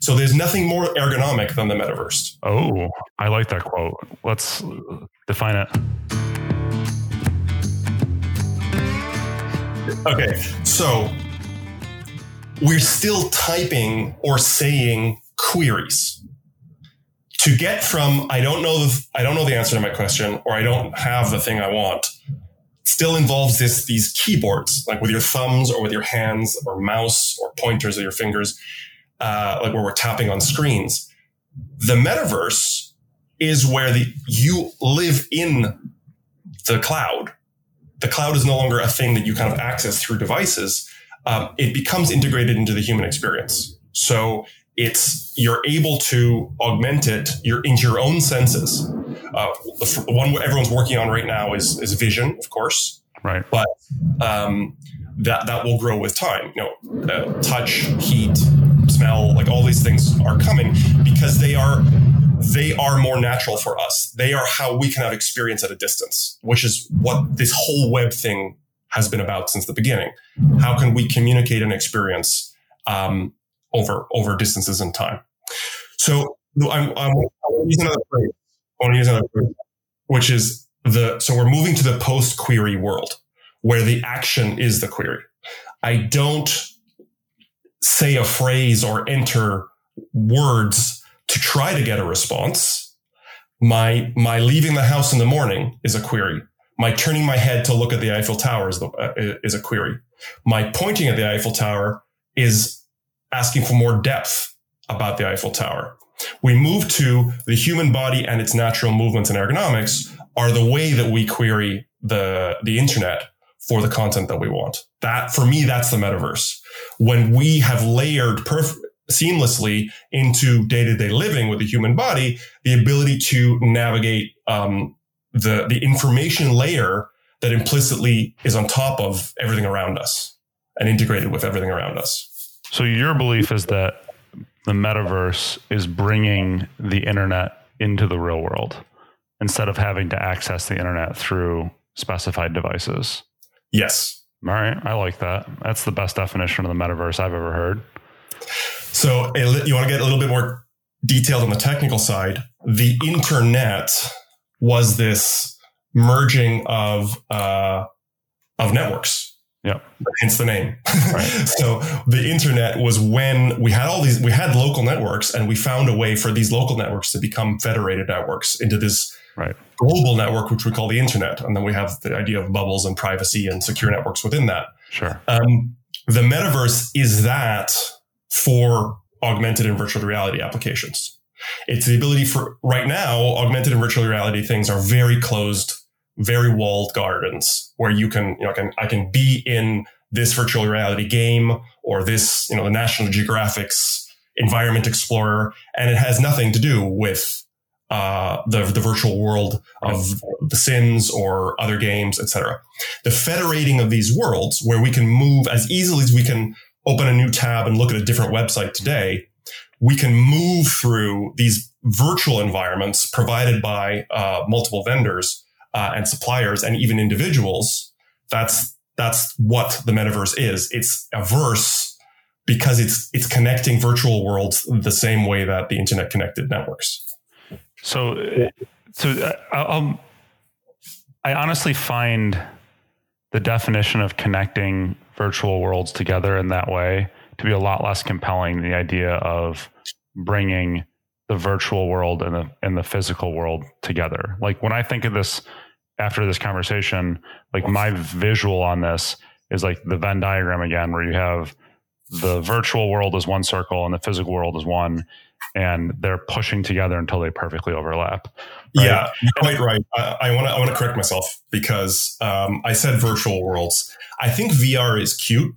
So there's nothing more ergonomic than the metaverse. Oh, I like that quote. Let's uh, define it. Okay, so we're still typing or saying queries to get from I don't know the I don't know the answer to my question or I don't have the thing I want still involves this these keyboards like with your thumbs or with your hands or mouse or pointers of your fingers uh, like where we're tapping on screens the metaverse is where the you live in the cloud the cloud is no longer a thing that you kind of access through devices. Um, it becomes integrated into the human experience. So it's you're able to augment it your, into your own senses. Uh, the one everyone's working on right now is is vision, of course, right? But um, that that will grow with time. You know, uh, touch, heat, smell, like all these things are coming because they are they are more natural for us. They are how we can have experience at a distance, which is what this whole web thing has been about since the beginning. How can we communicate an experience um, over over distances and time? So I'm, I'm, another. I want to use another phrase, which is the so we're moving to the post query world where the action is the query. I don't say a phrase or enter words to try to get a response. My, my leaving the house in the morning is a query. My turning my head to look at the Eiffel Tower is, the, uh, is a query. My pointing at the Eiffel Tower is asking for more depth about the Eiffel Tower. We move to the human body and its natural movements and ergonomics are the way that we query the, the internet for the content that we want. That, for me, that's the metaverse. When we have layered perf- seamlessly into day to day living with the human body, the ability to navigate um, the the information layer that implicitly is on top of everything around us and integrated with everything around us. So your belief is that the metaverse is bringing the internet into the real world instead of having to access the internet through specified devices. Yes. All right, I like that. That's the best definition of the metaverse I've ever heard. So you want to get a little bit more detailed on the technical side. The internet was this merging of uh, of networks. Yeah, Hence the name. Right. so the internet was when we had all these, we had local networks and we found a way for these local networks to become federated networks into this right. global network, which we call the internet. And then we have the idea of bubbles and privacy and secure networks within that. Sure. Um, the metaverse is that for augmented and virtual reality applications. It's the ability for right now, augmented and virtual reality things are very closed, very walled gardens where you can, you know, I can, I can be in this virtual reality game or this, you know, the National Geographic's Environment Explorer, and it has nothing to do with uh, the the virtual world of The Sims or other games, etc. The federating of these worlds, where we can move as easily as we can open a new tab and look at a different website today, we can move through these virtual environments provided by uh, multiple vendors uh, and suppliers and even individuals. That's that's what the metaverse is. It's a verse because it's it's connecting virtual worlds the same way that the internet connected networks. So, so uh, I'll, I honestly find the definition of connecting virtual worlds together in that way to be a lot less compelling than the idea of bringing the virtual world and the and the physical world together. Like when I think of this after this conversation, like my visual on this is like the Venn diagram again, where you have the virtual world is one circle and the physical world is one, and they're pushing together until they perfectly overlap. Right? Yeah, you're quite right. I want to I want to correct myself because um, I said virtual worlds. I think VR is cute.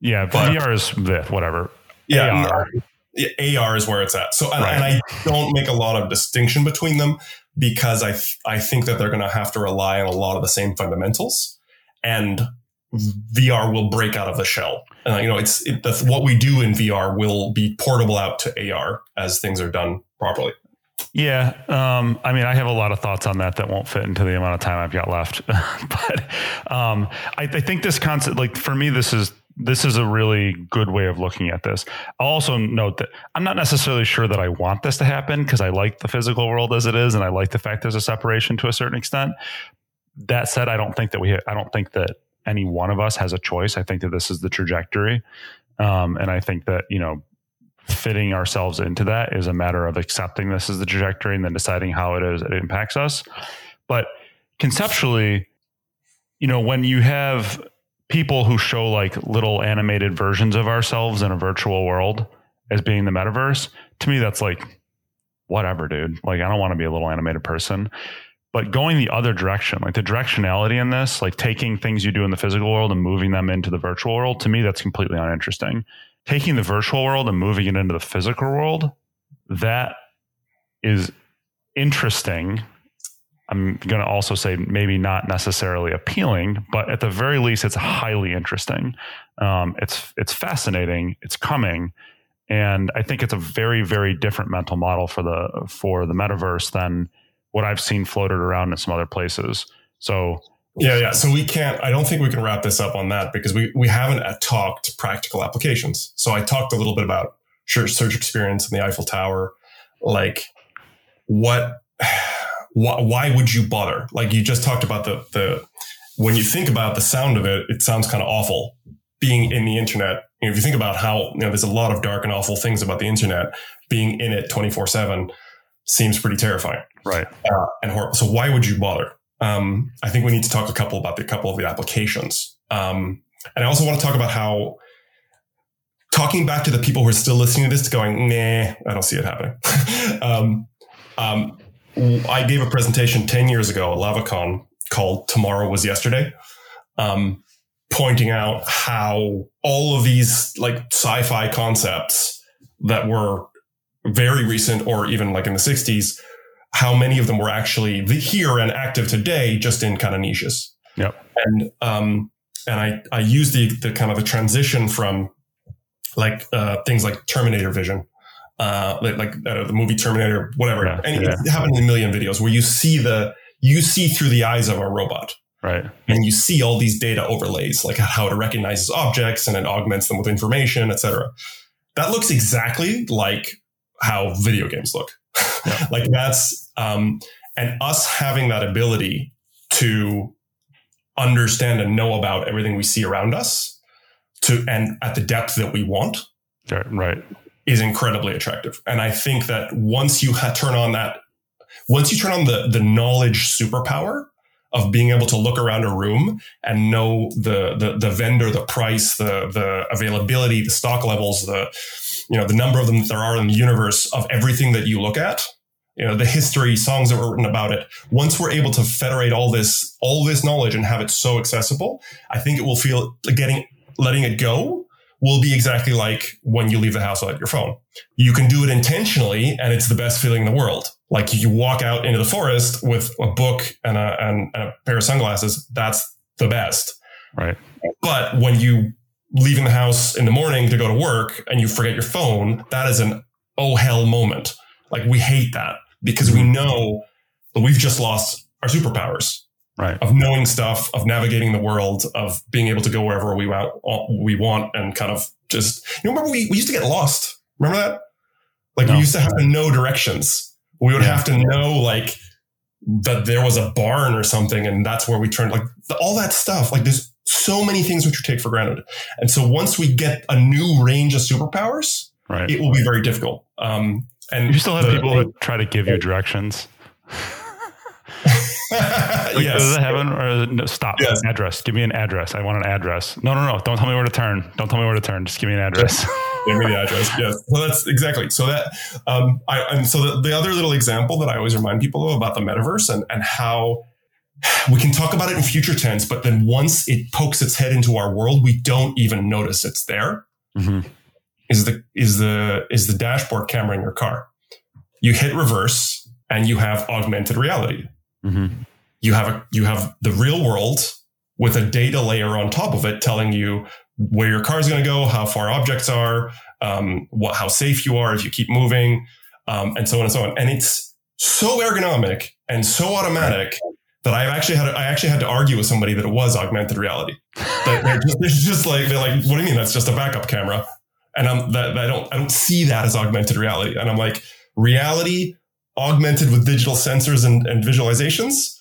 Yeah, but, VR is whatever. Yeah, AR. AR is where it's at. So, and, right. and I don't make a lot of distinction between them because I I think that they're going to have to rely on a lot of the same fundamentals, and VR will break out of the shell. And you know, it's it, what we do in VR will be portable out to AR as things are done properly. Yeah, um, I mean, I have a lot of thoughts on that that won't fit into the amount of time I've got left. but um, I, I, think this concept, like for me, this is this is a really good way of looking at this. I'll also note that I'm not necessarily sure that I want this to happen because I like the physical world as it is, and I like the fact there's a separation to a certain extent. That said, I don't think that we. I don't think that any one of us has a choice. I think that this is the trajectory, um, and I think that you know fitting ourselves into that is a matter of accepting this is the trajectory and then deciding how it is it impacts us. But conceptually, you know, when you have people who show like little animated versions of ourselves in a virtual world as being the metaverse, to me that's like whatever, dude. Like I don't want to be a little animated person. But going the other direction, like the directionality in this, like taking things you do in the physical world and moving them into the virtual world, to me that's completely uninteresting taking the virtual world and moving it into the physical world, that is interesting. I'm going to also say maybe not necessarily appealing, but at the very least, it's highly interesting. Um, it's it's fascinating. It's coming, and I think it's a very very different mental model for the for the metaverse than what I've seen floated around in some other places. So yeah, yeah. So we can't. I don't think we can wrap this up on that because we we haven't uh, talked practical applications. So I talked a little bit about search experience in the Eiffel Tower, like what, why, why would you bother? Like you just talked about the the when you think about the sound of it, it sounds kind of awful. Being in the internet, you know, if you think about how you know, there's a lot of dark and awful things about the internet. Being in it twenty four seven seems pretty terrifying, right? Uh, and horrible. So why would you bother? um, I think we need to talk a couple about the couple of the applications. Um, and I also want to talk about how talking back to the people who are still listening to this, going, nah, I don't see it happening. um, um, I gave a presentation 10 years ago at LavaCon called Tomorrow Was Yesterday, um, pointing out how all of these like sci-fi concepts that were very recent or even like in the 60s how many of them were actually here and active today, just in kind of niches. Yep. And um, and I I use the the kind of the transition from like uh, things like Terminator Vision, uh, like, like uh, the movie Terminator, whatever. Yeah, and yeah. it happened in a million videos where you see the you see through the eyes of a robot. Right. And you see all these data overlays, like how it recognizes objects and it augments them with information, etc. That looks exactly like how video games look. Yeah. like that's um, and us having that ability to understand and know about everything we see around us to and at the depth that we want right right. is incredibly attractive and i think that once you ha- turn on that once you turn on the the knowledge superpower of being able to look around a room and know the the, the vendor the price the the availability the stock levels the you know the number of them that there are in the universe of everything that you look at. You know the history songs that were written about it. Once we're able to federate all this all this knowledge and have it so accessible i think it will feel getting letting it go will be exactly like when you leave the house without your phone. You can do it intentionally and it's the best feeling in the world. Like you walk out into the forest with a book and a, and a pair of sunglasses that's the best. Right. But when you leaving the house in the morning to go to work and you forget your phone, that is an oh hell moment. Like we hate that because we mm-hmm. know that we've just lost our superpowers. Right. Of knowing stuff, of navigating the world, of being able to go wherever we want, we want and kind of just, you remember we, we used to get lost. Remember that? Like no. we used to have to know directions. We would yeah. have to know like that there was a barn or something and that's where we turned like all that stuff. Like there's so many things which we take for granted. And so once we get a new range of superpowers, right. it will be very difficult. Um, and you still have the, people who try to give you directions. like, yes. Does it happen? Or no, stop. Yes. Address. Give me an address. I want an address. No, no, no. Don't tell me where to turn. Don't tell me where to turn. Just give me an address. give me the address. Yes. Well, that's exactly. So that, um, I, and so the, the other little example that I always remind people of about the metaverse and, and how we can talk about it in future tense, but then once it pokes its head into our world, we don't even notice it's there. Mm-hmm. Is the is the is the dashboard camera in your car? You hit reverse and you have augmented reality. Mm-hmm. You have a you have the real world with a data layer on top of it, telling you where your car is going to go, how far objects are, um, what how safe you are if you keep moving, um, and so on and so on. And it's so ergonomic and so automatic that I actually had I actually had to argue with somebody that it was augmented reality. That they're just, they're just like they're like, what do you mean that's just a backup camera? And I'm that, that I don't I don't see that as augmented reality. And I'm like, reality augmented with digital sensors and, and visualizations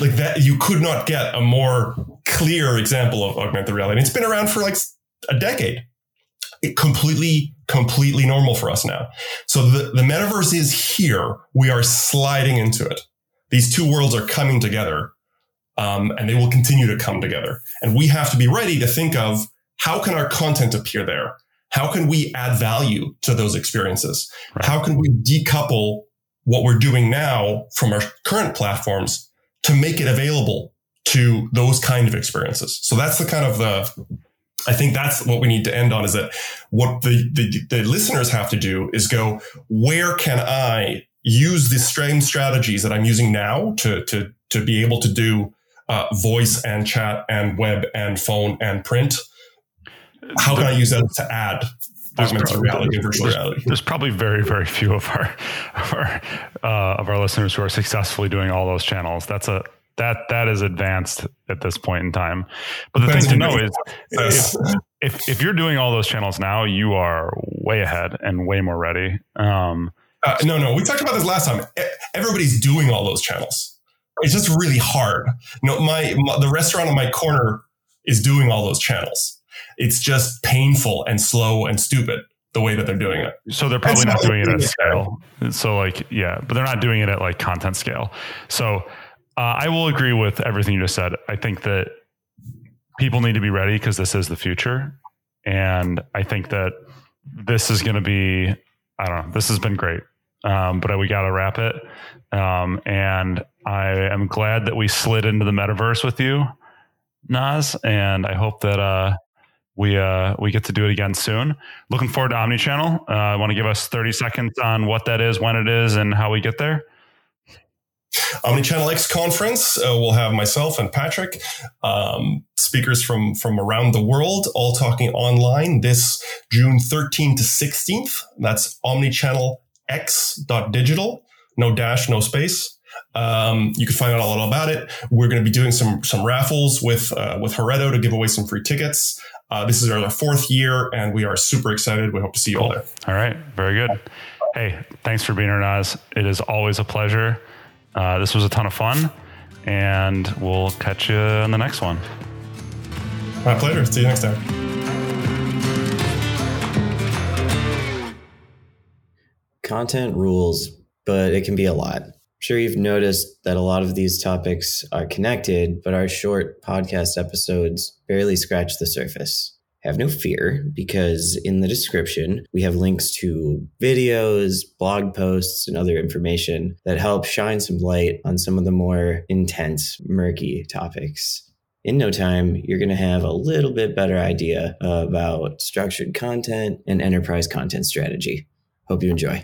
like that you could not get a more clear example of augmented reality it's been around for like a decade it completely completely normal for us now so the, the metaverse is here we are sliding into it these two worlds are coming together um, and they will continue to come together and we have to be ready to think of how can our content appear there how can we add value to those experiences right. how can we decouple what we're doing now from our current platforms to make it available to those kind of experiences. So that's the kind of the, I think that's what we need to end on is that what the, the, the listeners have to do is go, where can I use the same strategies that I'm using now to, to, to be able to do uh, voice and chat and web and phone and print? How can I use that to add augmented probably, reality there's, reality. There's probably very, very few of our of our, uh, of our listeners who are successfully doing all those channels. That's a that that is advanced at this point in time. But the thing to know is if, if, if you're doing all those channels now, you are way ahead and way more ready. Um, uh, no, no, we talked about this last time. Everybody's doing all those channels. It's just really hard. You know, my, my the restaurant on my corner is doing all those channels it's just painful and slow and stupid the way that they're doing it. So they're probably not doing it at scale. So like, yeah, but they're not doing it at like content scale. So uh, I will agree with everything you just said. I think that people need to be ready because this is the future. And I think that this is going to be, I don't know, this has been great. Um, but we got to wrap it. Um, and I am glad that we slid into the metaverse with you, Noz. And I hope that, uh, we uh, we get to do it again soon. Looking forward to Omnichannel. Uh, want to give us 30 seconds on what that is, when it is, and how we get there? Omnichannel X conference. Uh, we'll have myself and Patrick, um, speakers from from around the world, all talking online this June 13th to 16th. That's Omnichannel X digital. No dash, no space. Um, you can find out all about it. We're going to be doing some some raffles with uh, with Heretto to give away some free tickets. Uh, this is our fourth year, and we are super excited. We hope to see you cool. all there. All right, very good. Hey, thanks for being here, Noz. It is always a pleasure. Uh, this was a ton of fun, and we'll catch you on the next one. My pleasure. See you next time. Content rules, but it can be a lot I'm sure you've noticed that a lot of these topics are connected, but our short podcast episodes barely scratch the surface. Have no fear because in the description, we have links to videos, blog posts, and other information that help shine some light on some of the more intense, murky topics. In no time, you're going to have a little bit better idea about structured content and enterprise content strategy. Hope you enjoy.